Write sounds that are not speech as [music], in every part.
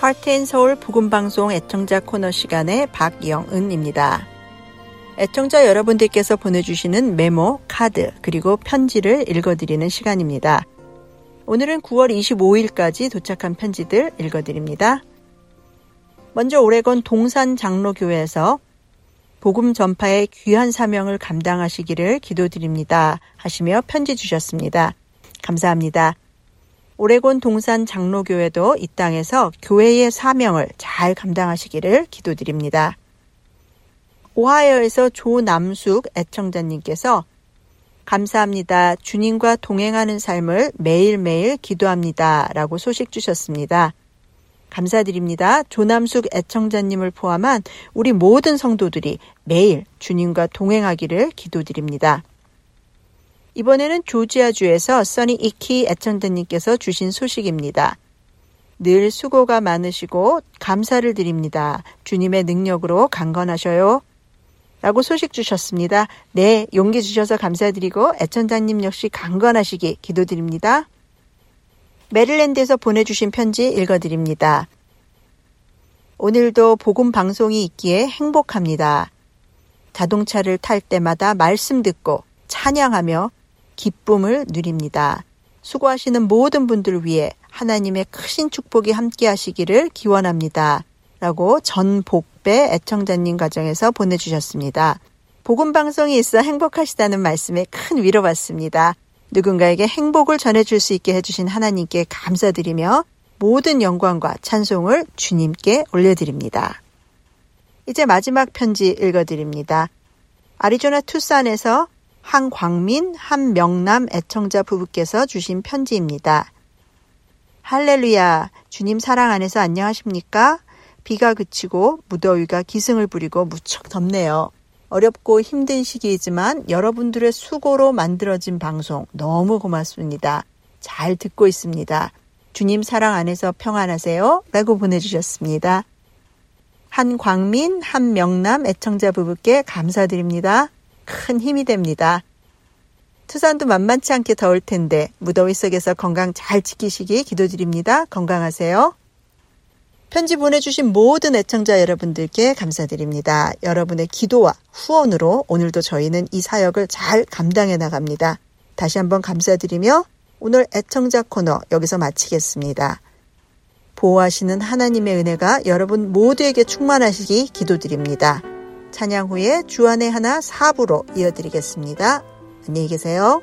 하트앤서울 복음방송 애청자 코너 시간의 박영은입니다. 애청자 여러분들께서 보내주시는 메모, 카드, 그리고 편지를 읽어드리는 시간입니다. 오늘은 9월 25일까지 도착한 편지들 읽어드립니다. 먼저 오레곤 동산 장로교회에서 복음 전파의 귀한 사명을 감당하시기를 기도드립니다. 하시며 편지 주셨습니다. 감사합니다. 오레곤 동산 장로교회도 이 땅에서 교회의 사명을 잘 감당하시기를 기도드립니다. 오하이오에서 조남숙 애청자님께서 감사합니다. 주님과 동행하는 삶을 매일매일 기도합니다. 라고 소식 주셨습니다. 감사드립니다. 조남숙 애청자님을 포함한 우리 모든 성도들이 매일 주님과 동행하기를 기도드립니다. 이번에는 조지아주에서 써니 이키 애청자님께서 주신 소식입니다. 늘 수고가 많으시고 감사를 드립니다. 주님의 능력으로 강건하셔요. 라고 소식 주셨습니다. 네, 용기 주셔서 감사드리고 애청자님 역시 강건하시기 기도드립니다. 메릴랜드에서 보내주신 편지 읽어드립니다. 오늘도 복음 방송이 있기에 행복합니다. 자동차를 탈 때마다 말씀 듣고 찬양하며 기쁨을 누립니다. 수고하시는 모든 분들을 위해 하나님의 크신 축복이 함께 하시기를 기원합니다. 라고 전복배 애청자님 가정에서 보내주셨습니다. 복음방송이 있어 행복하시다는 말씀에 큰 위로받습니다. 누군가에게 행복을 전해줄 수 있게 해주신 하나님께 감사드리며 모든 영광과 찬송을 주님께 올려드립니다. 이제 마지막 편지 읽어드립니다. 아리조나 투싼에서 한광민, 한명남 애청자 부부께서 주신 편지입니다. 할렐루야, 주님 사랑 안에서 안녕하십니까? 비가 그치고 무더위가 기승을 부리고 무척 덥네요. 어렵고 힘든 시기이지만 여러분들의 수고로 만들어진 방송 너무 고맙습니다. 잘 듣고 있습니다. 주님 사랑 안에서 평안하세요. 라고 보내주셨습니다. 한광민, 한명남 애청자 부부께 감사드립니다. 큰 힘이 됩니다. 투산도 만만치 않게 더울 텐데 무더위 속에서 건강 잘 지키시기 기도드립니다. 건강하세요. 편지 보내주신 모든 애청자 여러분들께 감사드립니다. 여러분의 기도와 후원으로 오늘도 저희는 이 사역을 잘 감당해 나갑니다. 다시 한번 감사드리며 오늘 애청자 코너 여기서 마치겠습니다. 보호하시는 하나님의 은혜가 여러분 모두에게 충만하시기 기도드립니다. 찬양 후에 주안의 하나 사부로 이어드리겠습니다. 안녕히 계세요.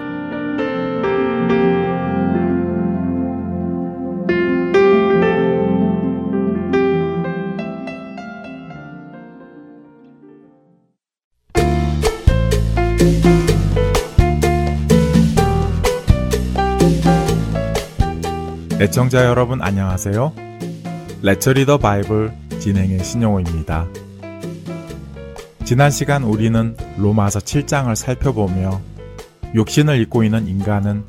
애청자 여러분 안녕하세요. 레츠 리더 바이블 진행의 신용호입니다. 지난 시간 우리는 로마서 7장을 살펴보며 욕심을 잊고 있는 인간은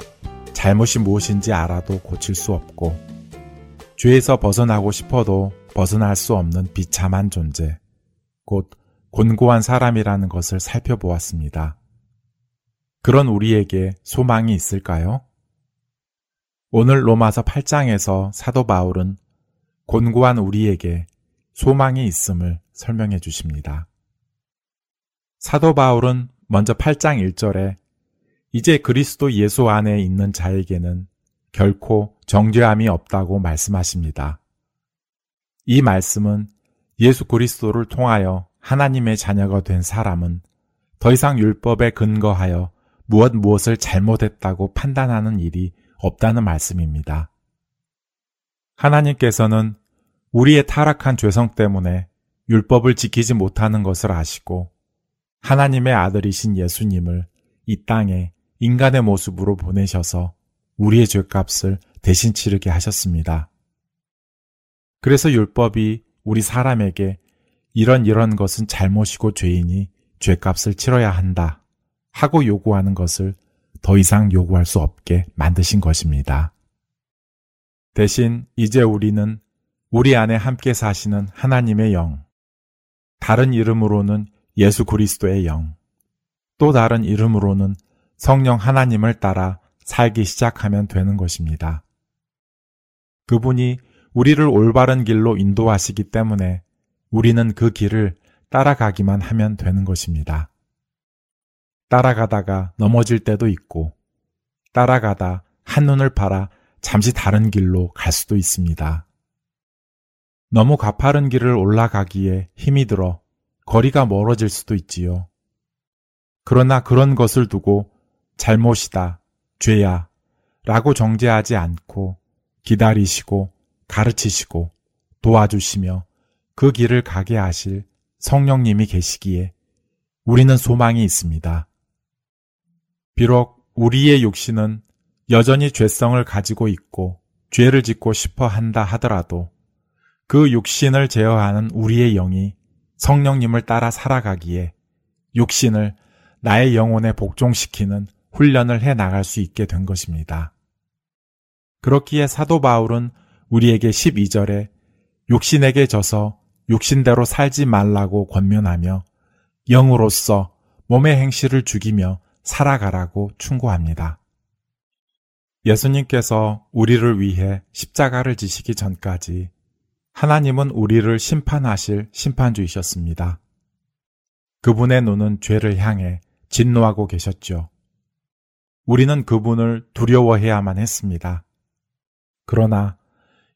잘못이 무엇인지 알아도 고칠 수 없고 죄에서 벗어나고 싶어도 벗어날 수 없는 비참한 존재, 곧 곤고한 사람이라는 것을 살펴보았습니다. 그런 우리에게 소망이 있을까요? 오늘 로마서 8장에서 사도 바울은 곤고한 우리에게 소망이 있음을 설명해 주십니다. 사도 바울은 먼저 8장 1절에 이제 그리스도 예수 안에 있는 자에게는 결코 정죄함이 없다고 말씀하십니다. 이 말씀은 예수 그리스도를 통하여 하나님의 자녀가 된 사람은 더 이상 율법에 근거하여 무엇 무엇을 잘못했다고 판단하는 일이 없다는 말씀입니다. 하나님께서는 우리의 타락한 죄성 때문에 율법을 지키지 못하는 것을 아시고 하나님의 아들이신 예수님을 이 땅에 인간의 모습으로 보내셔서 우리의 죄값을 대신 치르게 하셨습니다. 그래서 율법이 우리 사람에게 이런 이런 것은 잘못이고 죄이니 죄값을 치러야 한다 하고 요구하는 것을 더 이상 요구할 수 없게 만드신 것입니다. 대신 이제 우리는 우리 안에 함께 사시는 하나님의 영, 다른 이름으로는 예수 그리스도의 영, 또 다른 이름으로는 성령 하나님을 따라 살기 시작하면 되는 것입니다. 그분이 우리를 올바른 길로 인도하시기 때문에 우리는 그 길을 따라가기만 하면 되는 것입니다. 따라가다가 넘어질 때도 있고, 따라가다 한눈을 팔아 잠시 다른 길로 갈 수도 있습니다. 너무 가파른 길을 올라가기에 힘이 들어 거리가 멀어질 수도 있지요. 그러나 그런 것을 두고 잘못이다, 죄야, 라고 정죄하지 않고 기다리시고 가르치시고 도와주시며 그 길을 가게 하실 성령님이 계시기에 우리는 소망이 있습니다. 비록 우리의 육신은 여전히 죄성을 가지고 있고 죄를 짓고 싶어 한다 하더라도 그 육신을 제어하는 우리의 영이 성령님을 따라 살아가기에 육신을 나의 영혼에 복종시키는 훈련을 해 나갈 수 있게 된 것입니다. 그렇기에 사도 바울은 우리에게 12절에 육신에게 져서 육신대로 살지 말라고 권면하며 영으로서 몸의 행실을 죽이며 살아가라고 충고합니다. 예수님께서 우리를 위해 십자가를 지시기 전까지 하나님은 우리를 심판하실 심판주이셨습니다. 그분의 눈은 죄를 향해 진노하고 계셨죠. 우리는 그분을 두려워해야만 했습니다. 그러나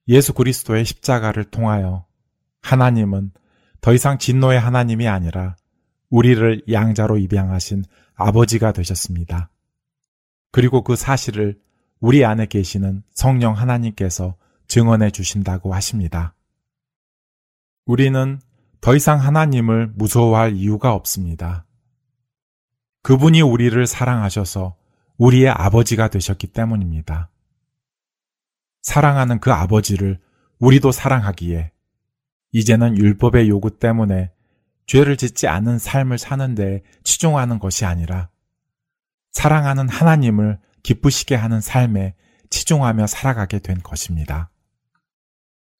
예수 그리스도의 십자가를 통하여 하나님은 더 이상 진노의 하나님이 아니라 우리를 양자로 입양하신 아버지가 되셨습니다. 그리고 그 사실을 우리 안에 계시는 성령 하나님께서 증언해 주신다고 하십니다. 우리는 더 이상 하나님을 무서워할 이유가 없습니다. 그분이 우리를 사랑하셔서 우리의 아버지가 되셨기 때문입니다. 사랑하는 그 아버지를 우리도 사랑하기에 이제는 율법의 요구 때문에 죄를 짓지 않은 삶을 사는데 치중하는 것이 아니라 사랑하는 하나님을 기쁘시게 하는 삶에 치중하며 살아가게 된 것입니다.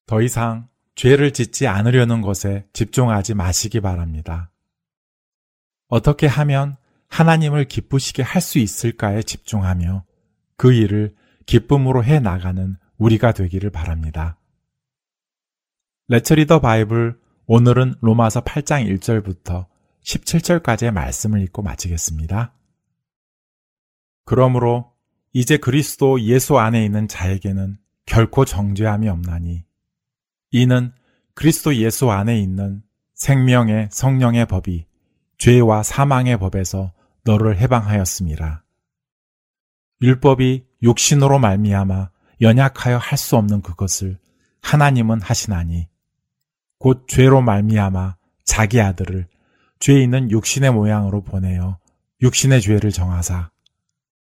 더 이상 죄를 짓지 않으려는 것에 집중하지 마시기 바랍니다. 어떻게 하면 하나님을 기쁘시게 할 수 있을까에 집중하며 그 일을 기쁨으로 해 나가는 우리가 되기를 바랍니다. 레처리더 바이블 오늘은 로마서 8장 1절부터 17절까지의 말씀을 읽고 마치겠습니다. 그러므로 이제 그리스도 예수 안에 있는 자에게는 결코 정죄함이 없나니 이는 그리스도 예수 안에 있는 생명의 성령의 법이 죄와 사망의 법에서 너를 해방하였습니다. 율법이 육신으로 말미암아 연약하여 할 수 없는 그것을 하나님은 하시나니 곧 죄로 말미암아 자기 아들을 죄 있는 육신의 모양으로 보내어 육신의 죄를 정하사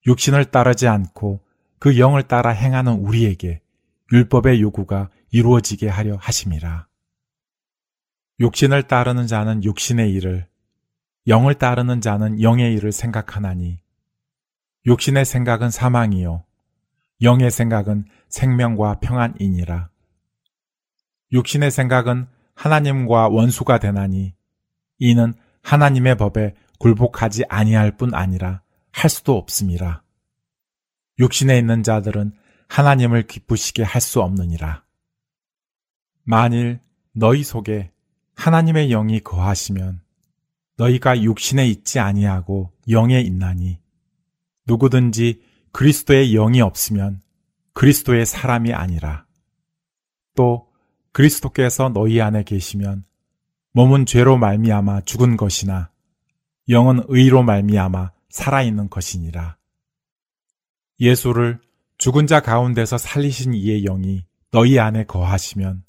육신을 따르지 않고 그 영을 따라 행하는 우리에게 율법의 요구가 이루어지게 하려 하심이라. 육신을 따르는 자는 육신의 일을, 영을 따르는 자는 영의 일을 생각하나니, 육신의 생각은 사망이요, 영의 생각은 생명과 평안이니라. 육신의 생각은 하나님과 원수가 되나니, 이는 하나님의 법에 굴복하지 아니할 뿐 아니라 할 수도 없음이라. 육신에 있는 자들은 하나님을 기쁘시게 할 수 없느니라. 만일 너희 속에 하나님의 영이 거하시면 너희가 육신에 있지 아니하고 영에 있나니 누구든지 그리스도의 영이 없으면 그리스도의 사람이 아니라 또 그리스도께서 너희 안에 계시면 몸은 죄로 말미암아 죽은 것이나 영은 의로 말미암아 살아있는 것이니라. 예수를 죽은 자 가운데서 살리신 이의 영이 너희 안에 거하시면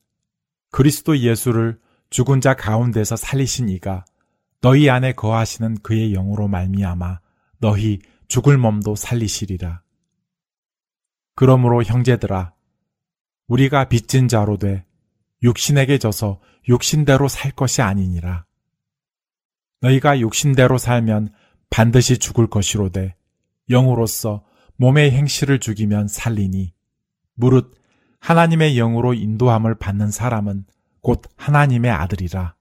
그리스도 예수를 죽은 자 가운데서 살리신 이가 너희 안에 거하시는 그의 영으로 말미암아 너희 죽을 몸도 살리시리라. 그러므로 형제들아 우리가 빚진 자로 돼 육신에게 져서 육신대로 살 것이 아니니라. 너희가 육신대로 살면 반드시 죽을 것이로되 영으로서 몸의 행실을 죽이면 살리니 무릇 하나님의 영으로 인도함을 받는 사람은 곧 하나님의 아들이라.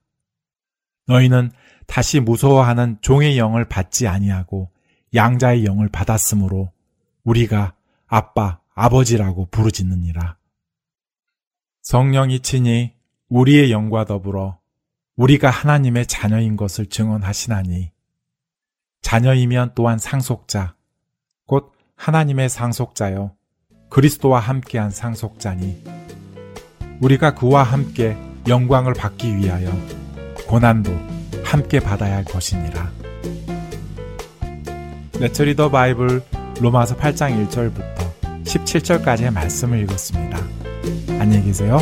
너희는 다시 무서워하는 종의 영을 받지 아니하고 양자의 영을 받았으므로 우리가 아빠, 아버지라고 부르짖느니라. 성령이 친히 우리의 영과 더불어 우리가 하나님의 자녀인 것을 증언하시나니 자녀이면 또한 상속자, 곧 하나님의 상속자요. 그리스도와 함께한 상속자니 우리가 그와 함께 영광을 받기 위하여 고난도 함께 받아야 할 것이니라. 레처리더 바이블 로마서 8장 1절부터 17절까지의 말씀을 읽었습니다. 안녕히 계세요.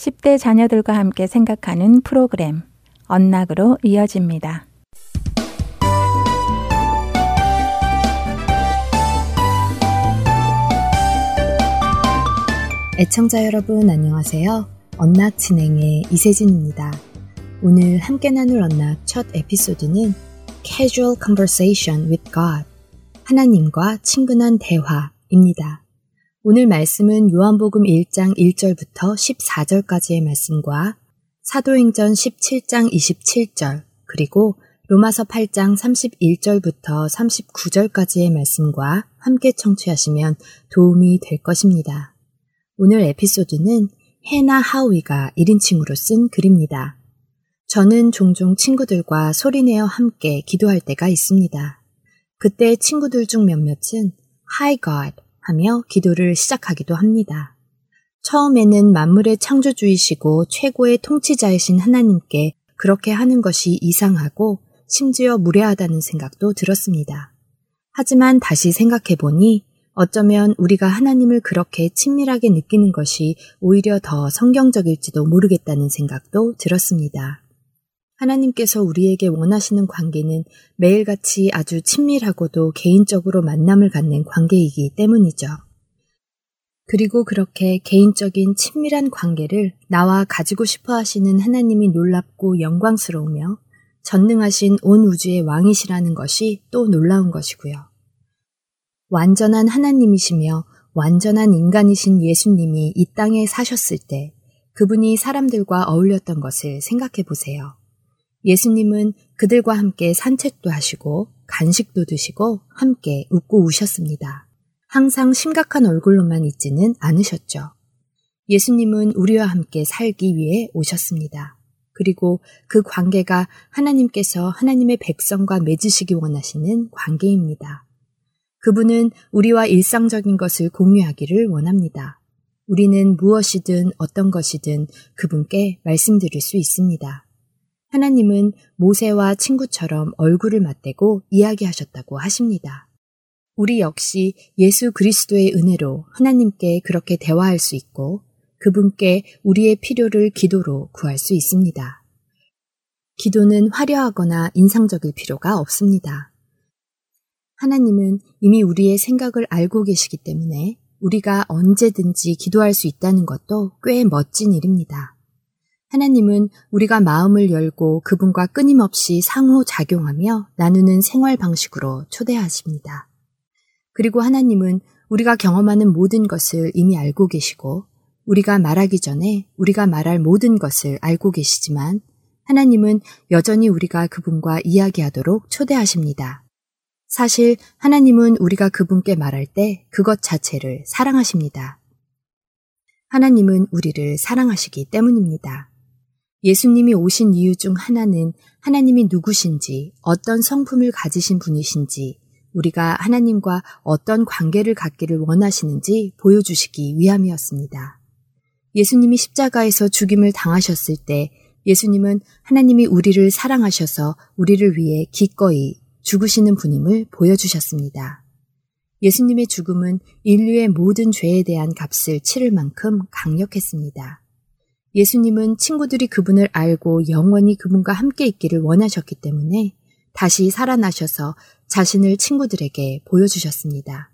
10대 자녀들과 함께 생각하는 프로그램 언락으로 이어집니다. 애청자 여러분 안녕하세요. 언락 진행의 이세진입니다. 오늘 함께 나눌 언락 첫 에피소드는 Casual Conversation with God 하나님과 친근한 대화입니다. 오늘 말씀은 요한복음 1장 1절부터 14절까지의 말씀과 사도행전 17장 27절 그리고 로마서 8장 31절부터 39절까지의 말씀과 함께 청취하시면 도움이 될 것입니다. 오늘 에피소드는 해나 하우이가 1인칭으로 쓴 글입니다. 저는 종종 친구들과 소리내어 함께 기도할 때가 있습니다. 그때 친구들 중 몇몇은 Hi God 하며 기도를 시작하기도 합니다. 처음에는 만물의 창조주이시고 최고의 통치자이신 하나님께 그렇게 하는 것이 이상하고 심지어 무례하다는 생각도 들었습니다. 하지만 다시 생각해 보니 어쩌면 우리가 하나님을 그렇게 친밀하게 느끼는 것이 오히려 더 성경적일지도 모르겠다는 생각도 들었습니다. 하나님께서 우리에게 원하시는 관계는 매일같이 아주 친밀하고도 개인적으로 만남을 갖는 관계이기 때문이죠. 그리고 그렇게 개인적인 친밀한 관계를 나와 가지고 싶어 하시는 하나님이 놀랍고 영광스러우며 전능하신 온 우주의 왕이시라는 것이 또 놀라운 것이고요. 완전한 하나님이시며 완전한 인간이신 예수님이 이 땅에 사셨을 때 그분이 사람들과 어울렸던 것을 생각해 보세요. 예수님은 그들과 함께 산책도 하시고 간식도 드시고 함께 웃고 우셨습니다. 항상 심각한 얼굴로만 있지는 않으셨죠. 예수님은 우리와 함께 살기 위해 오셨습니다. 그리고 그 관계가 하나님께서 하나님의 백성과 맺으시기 원하시는 관계입니다. 그분은 우리와 일상적인 것을 공유하기를 원합니다. 우리는 무엇이든 어떤 것이든 그분께 말씀드릴 수 있습니다. 하나님은 모세와 친구처럼 얼굴을 맞대고 이야기하셨다고 하십니다. 우리 역시 예수 그리스도의 은혜로 하나님께 그렇게 대화할 수 있고 그분께 우리의 필요를 기도로 구할 수 있습니다. 기도는 화려하거나 인상적일 필요가 없습니다. 하나님은 이미 우리의 생각을 알고 계시기 때문에 우리가 언제든지 기도할 수 있다는 것도 꽤 멋진 일입니다. 하나님은 우리가 마음을 열고 그분과 끊임없이 상호작용하며 나누는 생활 방식으로 초대하십니다. 그리고 하나님은 우리가 경험하는 모든 것을 이미 알고 계시고 우리가 말하기 전에 우리가 말할 모든 것을 알고 계시지만 하나님은 여전히 우리가 그분과 이야기하도록 초대하십니다. 사실 하나님은 우리가 그분께 말할 때 그것 자체를 사랑하십니다. 하나님은 우리를 사랑하시기 때문입니다. 예수님이 오신 이유 중 하나는 하나님이 누구신지, 어떤 성품을 가지신 분이신지, 우리가 하나님과 어떤 관계를 갖기를 원하시는지 보여주시기 위함이었습니다. 예수님이 십자가에서 죽임을 당하셨을 때 예수님은 하나님이 우리를 사랑하셔서 우리를 위해 기꺼이 죽으시는 분임을 보여주셨습니다. 예수님의 죽음은 인류의 모든 죄에 대한 값을 치를 만큼 강력했습니다. 예수님은 친구들이 그분을 알고 영원히 그분과 함께 있기를 원하셨기 때문에 다시 살아나셔서 자신을 친구들에게 보여주셨습니다.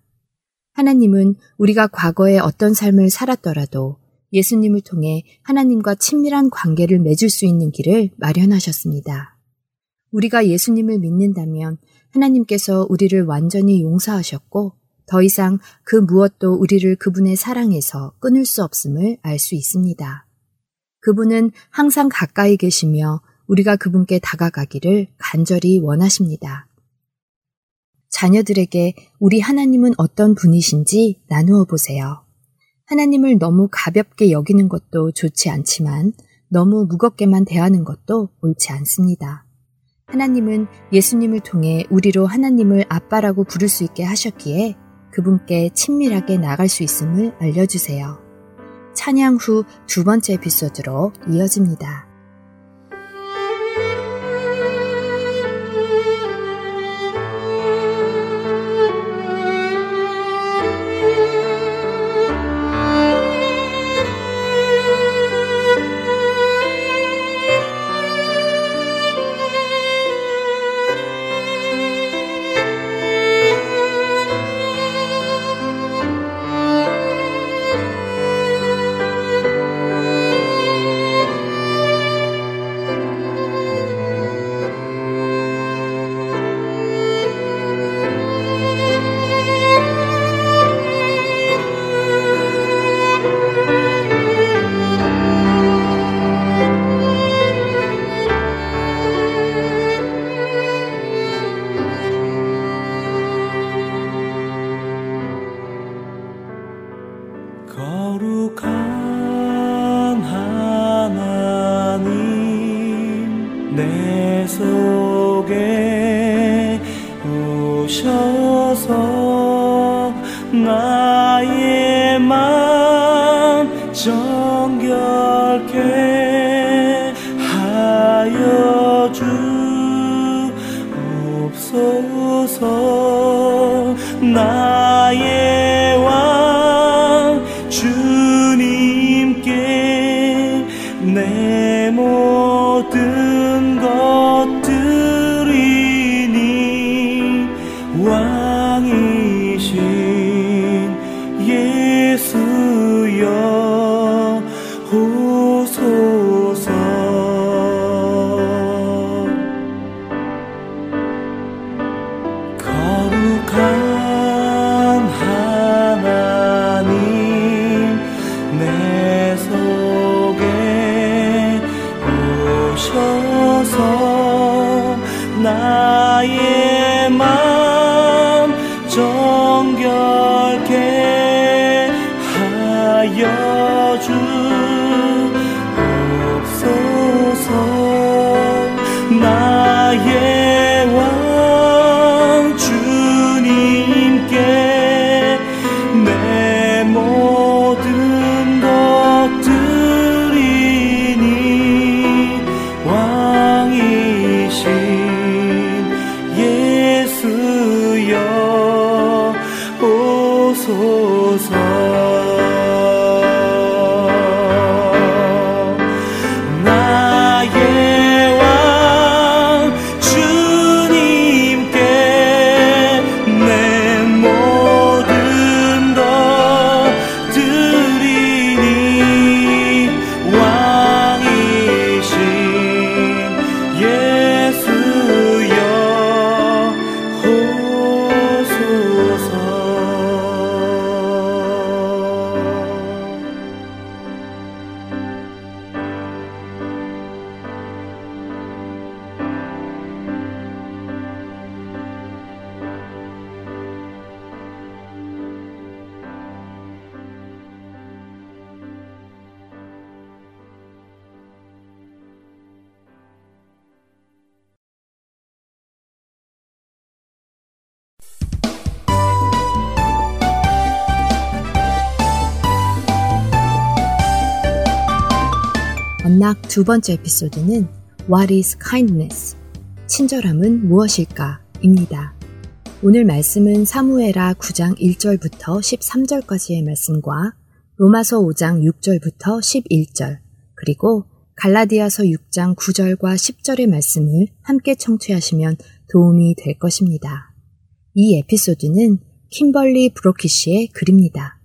하나님은 우리가 과거에 어떤 삶을 살았더라도 예수님을 통해 하나님과 친밀한 관계를 맺을 수 있는 길을 마련하셨습니다. 우리가 예수님을 믿는다면 하나님께서 우리를 완전히 용서하셨고 더 이상 그 무엇도 우리를 그분의 사랑에서 끊을 수 없음을 알 수 있습니다. 그분은 항상 가까이 계시며 우리가 그분께 다가가기를 간절히 원하십니다. 자녀들에게 우리 하나님은 어떤 분이신지 나누어 보세요. 하나님을 너무 가볍게 여기는 것도 좋지 않지만 너무 무겁게만 대하는 것도 옳지 않습니다. 하나님은 예수님을 통해 우리로 하나님을 아빠라고 부를 수 있게 하셨기에 그분께 친밀하게 나갈 수 있음을 알려주세요. 찬양 후 두 번째 에피소드로 이어집니다. 두 번째 에피소드는 What is kindness? 친절함은 무엇일까? 입니다. 오늘 말씀은 사무에라 9장 1절부터 13절까지의 말씀과 로마서 5장 6절부터 11절, 그리고 갈라디아서 6장 9절과 10절의 말씀을 함께 청취하시면 도움이 될 것입니다. 이 에피소드는 킴벌리 브로키시의 글입니다.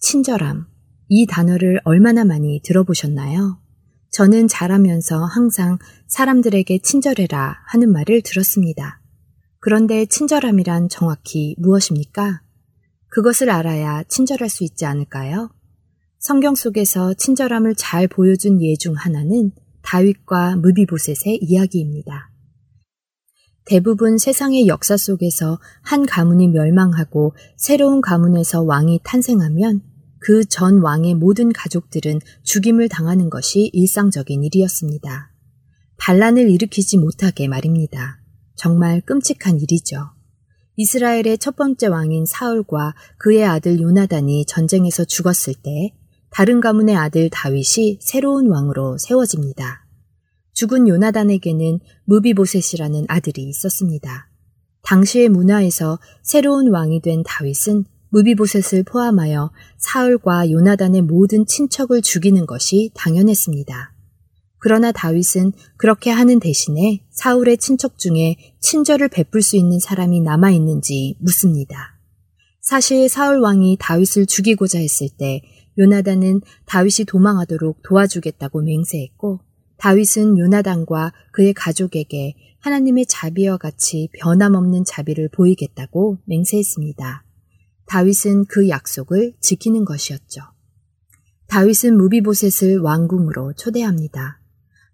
친절함. 이 단어를 얼마나 많이 들어보셨나요? 저는 자라면서 항상 사람들에게 친절해라 하는 말을 들었습니다. 그런데 친절함이란 정확히 무엇입니까? 그것을 알아야 친절할 수 있지 않을까요? 성경 속에서 친절함을 잘 보여준 예 중 하나는 다윗과 무비보셋의 이야기입니다. 대부분 세상의 역사 속에서 한 가문이 멸망하고 새로운 가문에서 왕이 탄생하면 그 전 왕의 모든 가족들은 죽임을 당하는 것이 일상적인 일이었습니다. 반란을 일으키지 못하게 말입니다. 정말 끔찍한 일이죠. 이스라엘의 첫 번째 왕인 사울과 그의 아들 요나단이 전쟁에서 죽었을 때 다른 가문의 아들 다윗이 새로운 왕으로 세워집니다. 죽은 요나단에게는 무비보셋이라는 아들이 있었습니다. 당시의 문화에서 새로운 왕이 된 다윗은 무비보셋을 포함하여 사울과 요나단의 모든 친척을 죽이는 것이 당연했습니다. 그러나 다윗은 그렇게 하는 대신에 사울의 친척 중에 친절을 베풀 수 있는 사람이 남아 있는지 묻습니다. 사실 사울 왕이 다윗을 죽이고자 했을 때 요나단은 다윗이 도망하도록 도와주겠다고 맹세했고 다윗은 요나단과 그의 가족에게 하나님의 자비와 같이 변함없는 자비를 보이겠다고 맹세했습니다. 다윗은 그 약속을 지키는 것이었죠. 다윗은 무비보셋을 왕궁으로 초대합니다.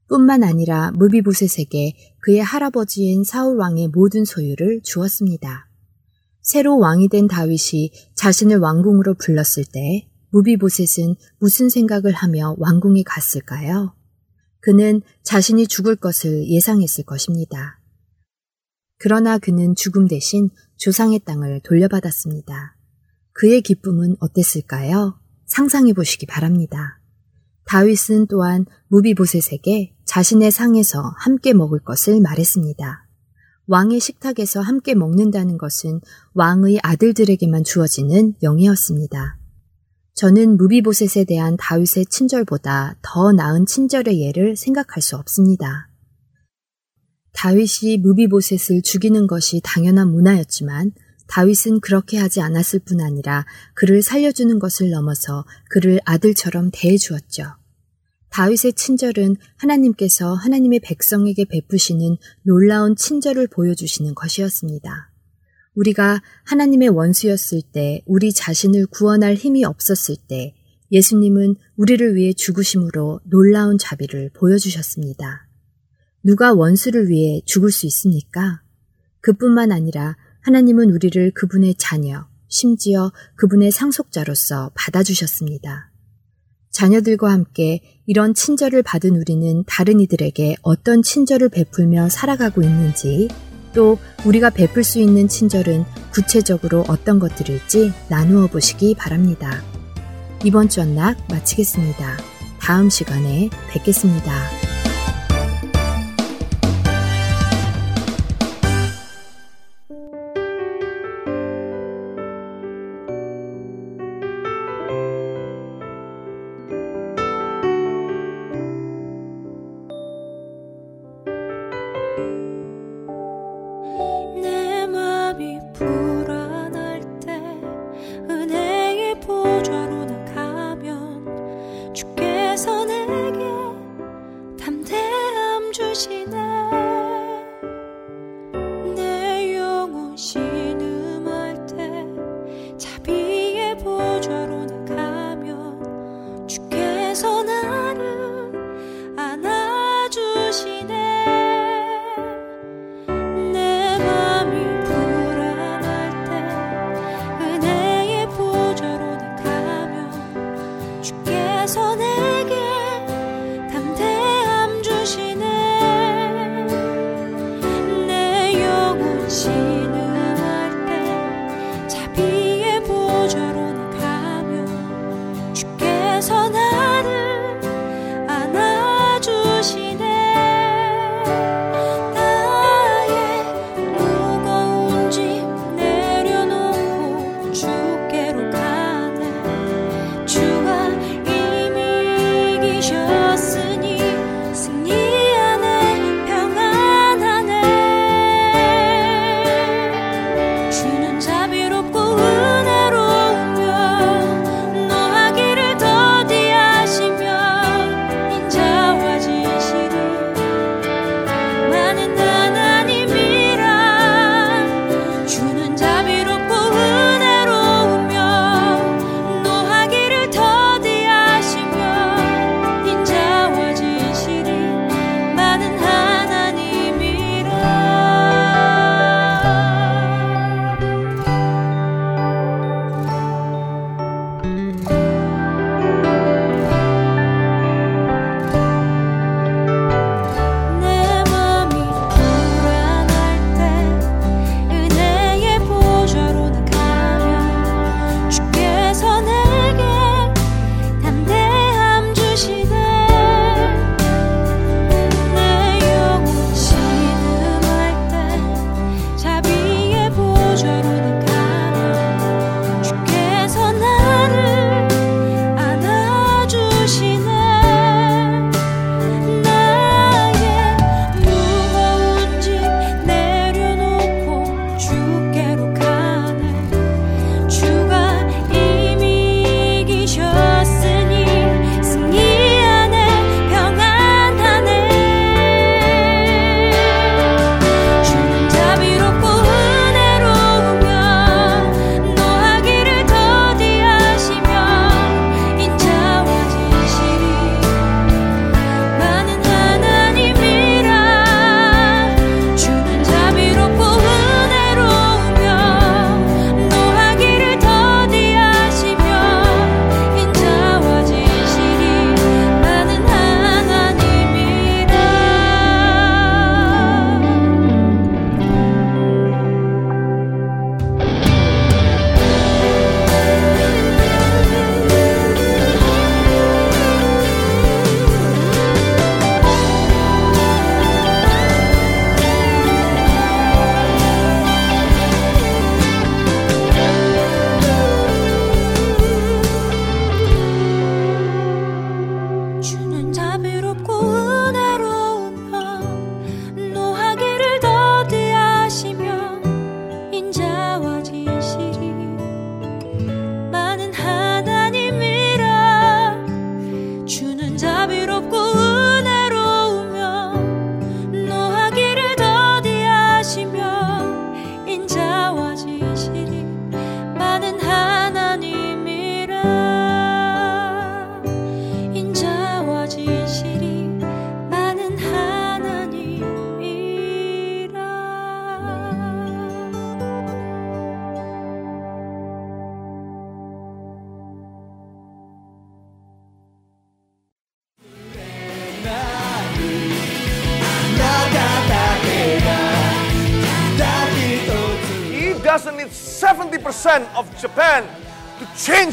뿐만 아니라 무비보셋에게 그의 할아버지인 사울 왕의 모든 소유를 주었습니다. 새로 왕이 된 다윗이 자신을 왕궁으로 불렀을 때 무비보셋은 무슨 생각을 하며 왕궁에 갔을까요? 그는 자신이 죽을 것을 예상했을 것입니다. 그러나 그는 죽음 대신 조상의 땅을 돌려받았습니다. 그의 기쁨은 어땠을까요? 상상해 보시기 바랍니다. 다윗은 또한 무비보셋에게 자신의 상에서 함께 먹을 것을 말했습니다. 왕의 식탁에서 함께 먹는다는 것은 왕의 아들들에게만 주어지는 영예였습니다. 저는 무비보셋에 대한 다윗의 친절보다 더 나은 친절의 예를 생각할 수 없습니다. 다윗이 무비보셋을 죽이는 것이 당연한 문화였지만 다윗은 그렇게 하지 않았을 뿐 아니라 그를 살려주는 것을 넘어서 그를 아들처럼 대해주었죠. 다윗의 친절은 하나님께서 하나님의 백성에게 베푸시는 놀라운 친절을 보여주시는 것이었습니다. 우리가 하나님의 원수였을 때, 우리 자신을 구원할 힘이 없었을 때, 예수님은 우리를 위해 죽으심으로 놀라운 자비를 보여주셨습니다. 누가 원수를 위해 죽을 수 있습니까? 그뿐만 아니라 하나님은 우리를 그분의 자녀, 심지어 그분의 상속자로서 받아주셨습니다. 자녀들과 함께 이런 친절을 받은 우리는 다른 이들에게 어떤 친절을 베풀며 살아가고 있는지 또 우리가 베풀 수 있는 친절은 구체적으로 어떤 것들일지 나누어 보시기 바랍니다. 이번 주 언락 마치겠습니다. 다음 시간에 뵙겠습니다.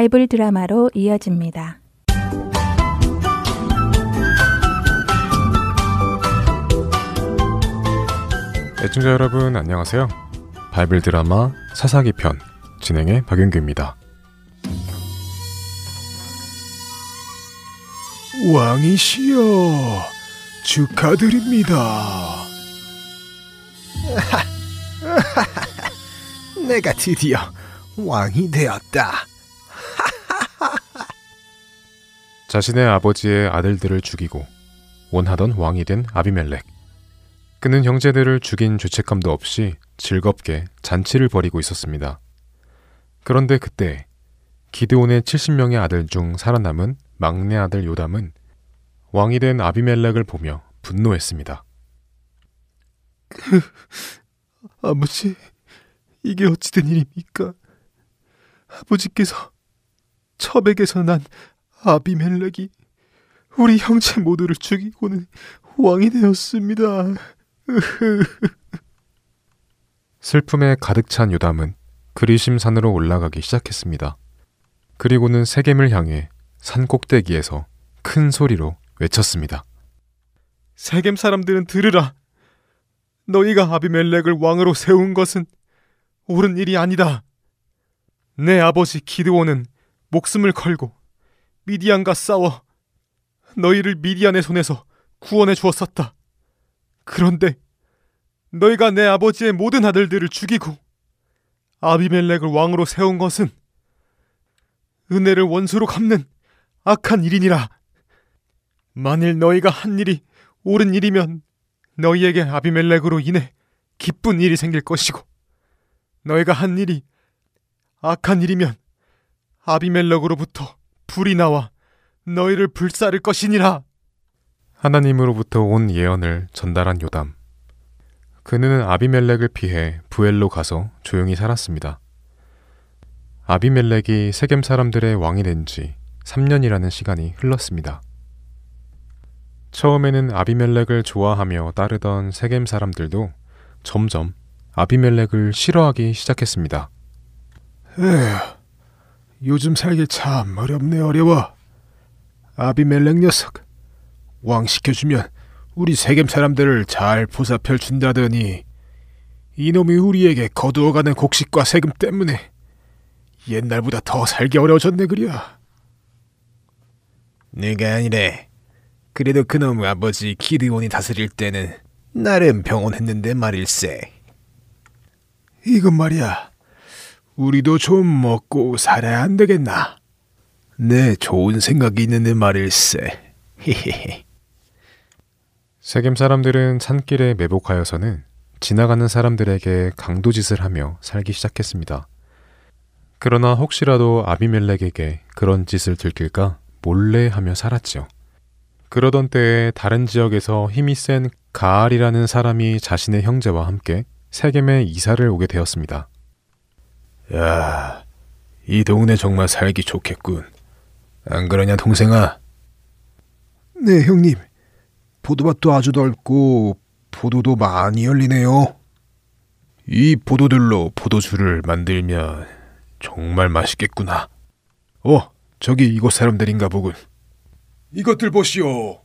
바이블 드라마로 이어집니다. 애청자 여러분 안녕하세요. 바이블 드라마 사사기 편 진행의 박윤규입니다. 왕이시여 축하드립니다. [laughs] 내가 드디어 왕이 되었다. 자신의 아버지의 아들들을 죽이고 원하던 왕이 된 아비멜렉. 그는 형제들을 죽인 죄책감도 없이 즐겁게 잔치를 벌이고 있었습니다. 그런데 그때 기드온의 70명의 아들 중 살아남은 막내 아들 요담은 왕이 된 아비멜렉을 보며 분노했습니다. [laughs] 아버지, 이게 어찌된 일입니까? 아버지께서 첩에게서 난 아비멜렉이 우리 형제 모두를 죽이고는 왕이 되었습니다. 슬픔에 가득 찬 요담은 그리심산으로 올라가기 시작했습니다. 그리고는 세겜을 향해 산 꼭대기에서 큰 소리로 외쳤습니다. 세겜 사람들은 들으라. 너희가 아비멜렉을 왕으로 세운 것은 옳은 일이 아니다. 내 아버지 기드온은 목숨을 걸고 미디안과 싸워 너희를 미디안의 손에서 구원해 주었었다. 그런데 너희가 내 아버지의 모든 아들들을 죽이고 아비멜렉을 왕으로 세운 것은 은혜를 원수로 갚는 악한 일이니라. 만일 너희가 한 일이 옳은 일이면 너희에게 아비멜렉으로 인해 기쁜 일이 생길 것이고 너희가 한 일이 악한 일이면 아비멜렉으로부터 불이 나와 너희를 불사를 것이니라. 하나님으로부터 온 예언을 전달한 요담. 그는 아비멜렉을 피해 부엘로 가서 조용히 살았습니다. 아비멜렉이 세겜 사람들의 왕이 된 지 3년이라는 시간이 흘렀습니다. 처음에는 아비멜렉을 좋아하며 따르던 세겜 사람들도 점점 아비멜렉을 싫어하기 시작했습니다. 에휴, 요즘 살기 참 어렵네 어려워. 아비멜렉 녀석, 왕 시켜주면 우리 세겜 사람들을 잘 보살펴 준다더니 이놈이 우리에게 거두어가는 곡식과 세금 때문에 옛날보다 더 살기 어려워졌네 그려. 내가 아니래. 그래도 그놈 아버지 기드온이 다스릴 때는 나름 병원했는데 말일세. 이건 말이야. 우리도 좀 먹고 살아야 안 되겠나? 네, 좋은 생각이 있는데 말일세. 세겜 사람들은 산길에 매복하여서는 지나가는 사람들에게 강도짓을 하며 살기 시작했습니다. 그러나 혹시라도 아비멜렉에게 그런 짓을 들킬까 몰래 하며 살았지요. 그러던 때에 다른 지역에서 힘이 센 가알이라는 사람이 자신의 형제와 함께 세겜에 이사를 오게 되었습니다. 야, 이 동네 정말 살기 좋겠군. 안 그러냐, 동생아? 네, 형님. 포도밭도 아주 넓고 포도도 많이 열리네요. 이 포도들로 포도주를 만들면 정말 맛있겠구나. 어, 저기 이곳 사람들인가 보군. 이것들 보시오.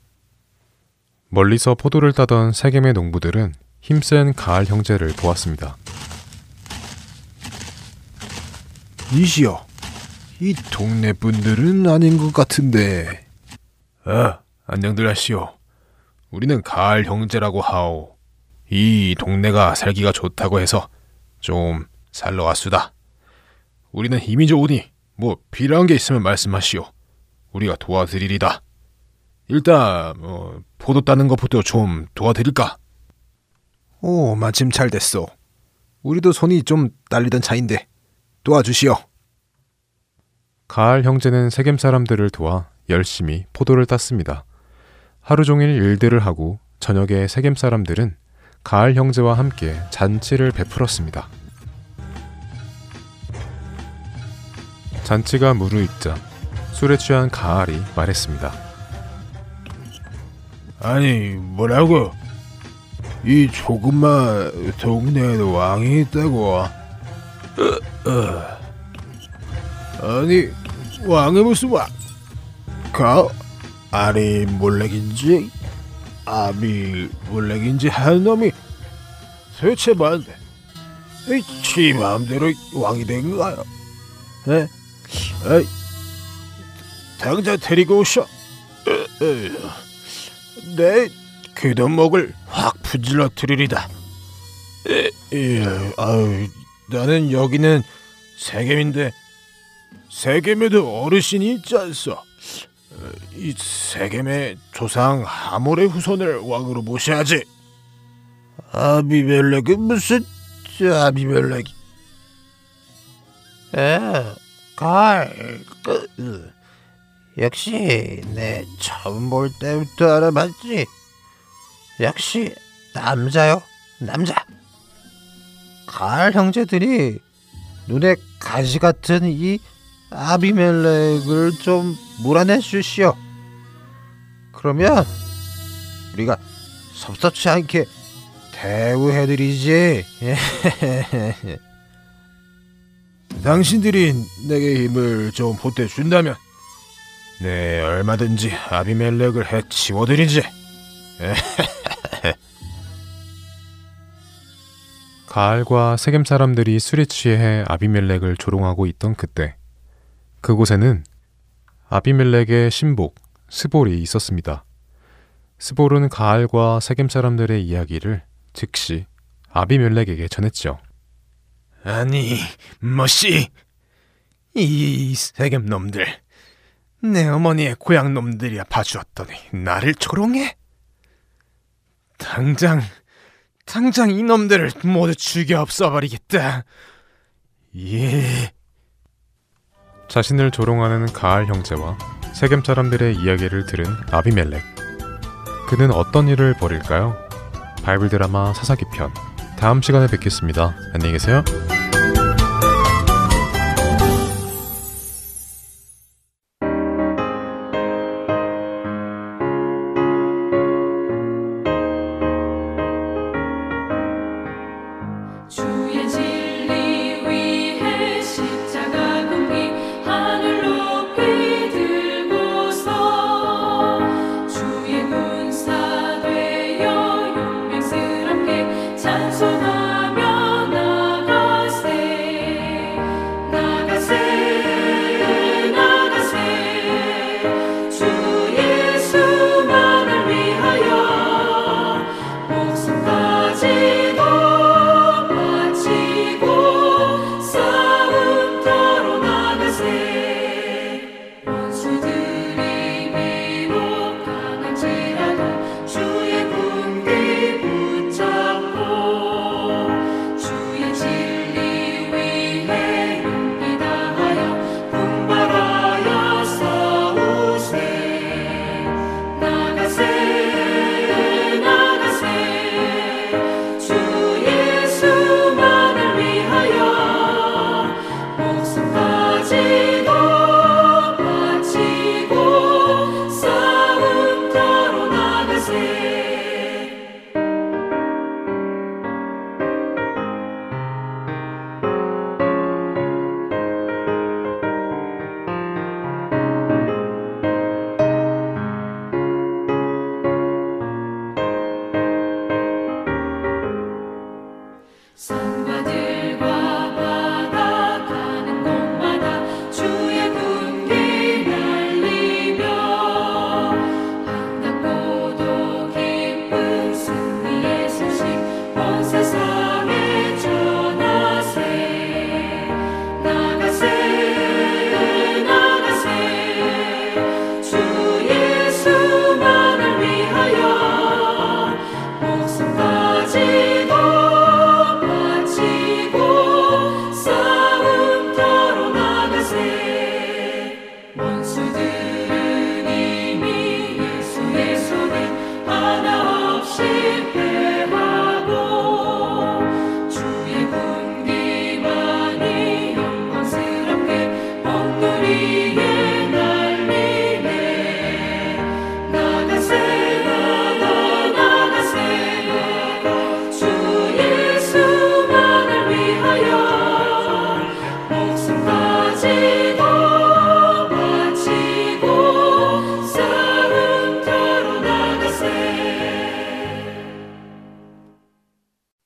멀리서 포도를 따던 세겜의 농부들은 힘센 가알 형제를 보았습니다. 이시여, 이 동네 분들은 아닌 것 같은데. 아, 안녕들 하시오. 우리는 가을 형제라고 하오. 이 동네가 살기가 좋다고 해서 좀 살러 왔수다. 우리는 힘이 좋으니 뭐 필요한 게 있으면 말씀하시오. 우리가 도와드리리다. 일단 어, 포도 따는 것부터 좀 도와드릴까? 오, 마침 잘 됐어. 우리도 손이 좀 딸리던 차인데 도와주시오. 가알 형제는 세겜 사람들을 도와 열심히 포도를 땄습니다. 하루 종일 일들을 하고 저녁에 세겜 사람들은 가알 형제와 함께 잔치를 베풀었습니다. 잔치가 무르익자 술에 취한 가알이 말했습니다. 아니 뭐라고? 이 조그만 동네에도 왕이 있다고? 아니 왕이 무슨 왕? 가 아니 몰렉인지 아비 몰렉인지 한 놈이 도대체 뭔데? 지 마음대로 왕이 된 거야? 에? 에이, 당장 데리고 오셔. 내 귀동목을 확 부질러 드리리다. 에, 에, 아유, 나는 여기는 세겜인데 세겜에도 어르신이 있지 않소. 어, 이 세겜의 조상 하몰의 후손을 왕으로 모셔야지. 아비멜렉은 무슨 아비멜렉이? 에, 갈. 그, 역시 내 처음 볼 때부터 알아봤지. 역시 남자요, 남자. 갈 형제들이 눈에 가시 같은 이 아비멜렉을 좀 몰아내 주시오. 그러면 우리가 섭섭치 않게 대우해드리지. [laughs] 당신들이 내게 힘을 좀 보태준다면 네 얼마든지 아비멜렉을 해치워드리지. [laughs] 가알과 세겜 사람들이 술에 취해 아비멜렉을 조롱하고 있던 그때 그곳에는 아비멜렉의 신복 스볼이 있었습니다. 스볼은 가알과 세겜 사람들의 이야기를 즉시 아비멜렉에게 전했죠. 아니, 뭐시? 이 세겜 놈들, 내 어머니의 고향 놈들이야 봐주었더니 나를 조롱해? 당장, 당장 이 놈들을 모두 죽여 없어버리겠다. 예. 자신을 조롱하는 가알 형제와 세겜 사람들의 이야기를 들은 아비멜렉. 그는 어떤 일을 벌일까요? 바이블 드라마 사사기 편. 다음 시간에 뵙겠습니다. 안녕히 계세요.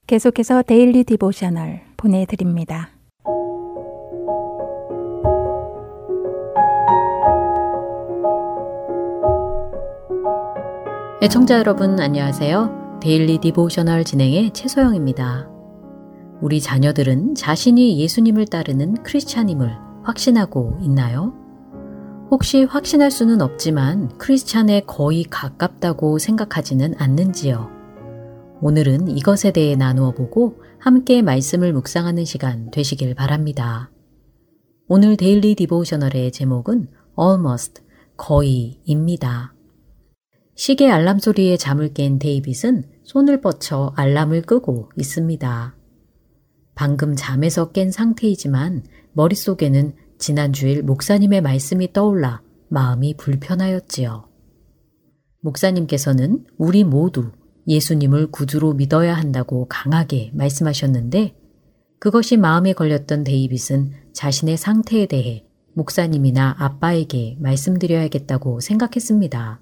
계속해서 Daily Devotional 보내드립니다. 애청자 여러분 안녕하세요. Daily Devotional 진행의 최소영입니다. 우리 자녀들은 자신이 예수님을 따르는 크리스찬임을 확신하고 있나요? 혹시 확신할 수는 없지만 크리스찬에 거의 가깝다고 생각하지는 않는지요? 오늘은 이것에 대해 나누어 보고 함께 말씀을 묵상하는 시간 되시길 바랍니다. 오늘 Daily Devotional의 제목은 almost, 거의입니다. 시계 알람 소리에 잠을 깬 데이빗은 손을 뻗쳐 알람을 끄고 있습니다. 방금 잠에서 깬 상태이지만 머릿속에는 지난주일 목사님의 말씀이 떠올라 마음이 불편하였지요. 목사님께서는 우리 모두 예수님을 구주로 믿어야 한다고 강하게 말씀하셨는데 그것이 마음에 걸렸던 데이빗은 자신의 상태에 대해 목사님이나 아빠에게 말씀드려야겠다고 생각했습니다.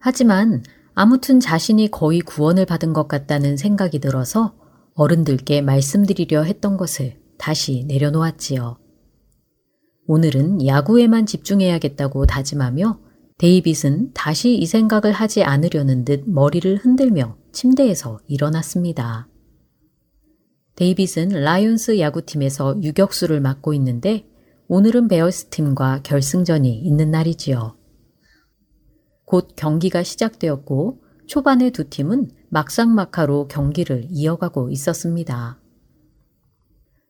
하지만 아무튼 자신이 거의 구원을 받은 것 같다는 생각이 들어서 어른들께 말씀드리려 했던 것을 다시 내려놓았지요. 오늘은 야구에만 집중해야겠다고 다짐하며 데이빗은 다시 이 생각을 하지 않으려는 듯 머리를 흔들며 침대에서 일어났습니다. 데이빗은 라이온스 야구팀에서 유격수를 맡고 있는데 오늘은 베어스 팀과 결승전이 있는 날이지요. 곧 경기가 시작되었고 초반의 두 팀은 막상막하로 경기를 이어가고 있었습니다.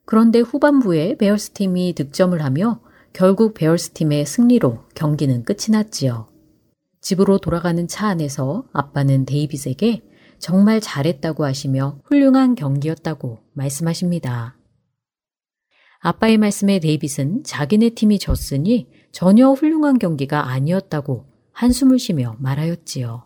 그런데 후반부에 베어스 팀이 득점을 하며 결국 베어스 팀의 승리로 경기는 끝이 났지요. 집으로 돌아가는 차 안에서 아빠는 데이빗에게 정말 잘했다고 하시며 훌륭한 경기였다고 말씀하십니다. 아빠의 말씀에 데이빗은 자기네 팀이 졌으니 전혀 훌륭한 경기가 아니었다고 한숨을 쉬며 말하였지요.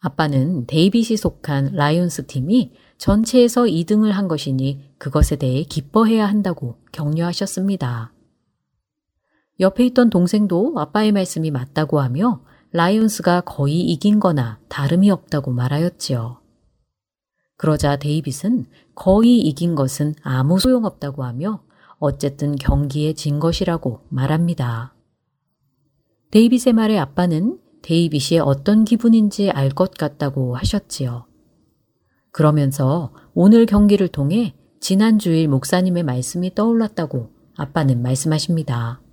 아빠는 데이빗이 속한 라이온스 팀이 전체에서 2등을 한 것이니 그것에 대해 기뻐해야 한다고 격려하셨습니다. 옆에 있던 동생도 아빠의 말씀이 맞다고 하며 라이온스가 거의 이긴 거나 다름이 없다고 말하였지요. 그러자 데이빗은 거의 이긴 것은 아무 소용없다고 하며 어쨌든 경기에 진 것이라고 말합니다. 데이빗의 말에 아빠는 데이빗이 어떤 기분인지 알 것 같다고 하셨지요. 그러면서 오늘 경기를 통해 지난주일 목사님의 말씀이 떠올랐다고 아빠는 말씀하십니다.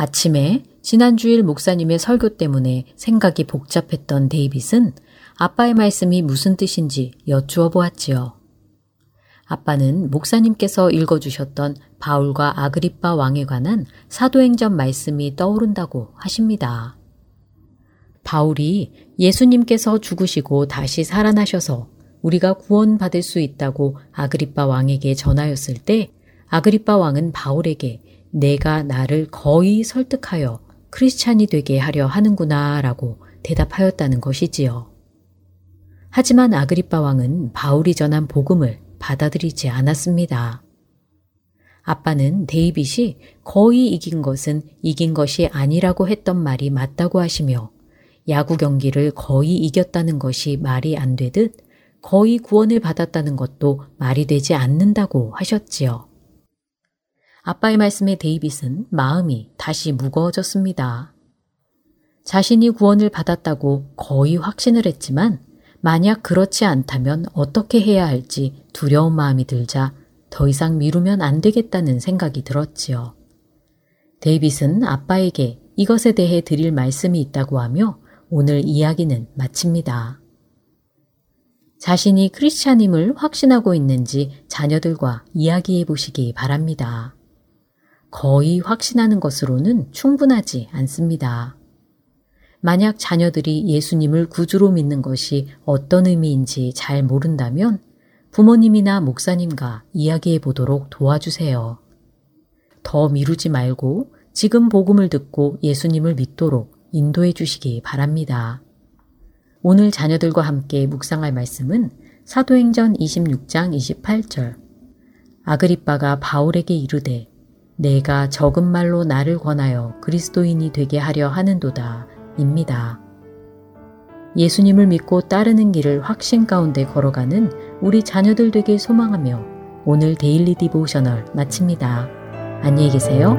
아침에 지난주일 목사님의 설교 때문에 생각이 복잡했던 데이빗은 아빠의 말씀이 무슨 뜻인지 여쭈어 보았지요. 아빠는 목사님께서 읽어주셨던 바울과 아그리빠 왕에 관한 사도행전 말씀이 떠오른다고 하십니다. 바울이 예수님께서 죽으시고 다시 살아나셔서 우리가 구원받을 수 있다고 아그리빠 왕에게 전하였을 때 아그리빠 왕은 바울에게 내가 나를 거의 설득하여 크리스찬이 되게 하려 하는구나 라고 대답하였다는 것이지요. 하지만 아그리빠 왕은 바울이 전한 복음을 받아들이지 않았습니다. 아빠는 데이빗이 거의 이긴 것은 이긴 것이 아니라고 했던 말이 맞다고 하시며 야구 경기를 거의 이겼다는 것이 말이 안 되듯 거의 구원을 받았다는 것도 말이 되지 않는다고 하셨지요. 아빠의 말씀에 데이빗은 마음이 다시 무거워졌습니다. 자신이 구원을 받았다고 거의 확신을 했지만 만약 그렇지 않다면 어떻게 해야 할지 두려운 마음이 들자 더 이상 미루면 안 되겠다는 생각이 들었지요. 데이빗은 아빠에게 이것에 대해 드릴 말씀이 있다고 하며 오늘 이야기는 마칩니다. 자신이 크리스찬임을 확신하고 있는지 자녀들과 이야기해 보시기 바랍니다. 거의 확신하는 것으로는 충분하지 않습니다. 만약 자녀들이 예수님을 구주로 믿는 것이 어떤 의미인지 잘 모른다면 부모님이나 목사님과 이야기해 보도록 도와주세요. 더 미루지 말고 지금 복음을 듣고 예수님을 믿도록 인도해 주시기 바랍니다. 오늘 자녀들과 함께 묵상할 말씀은 사도행전 26장 28절. 아그리빠가 바울에게 이르되 내가 적은 말로 나를 권하여 그리스도인이 되게 하려 하는도다 입니다. 예수님을 믿고 따르는 길을 확신 가운데 걸어가는 우리 자녀들 되길 소망하며 오늘 Daily Devotional 마칩니다. 안녕히 계세요.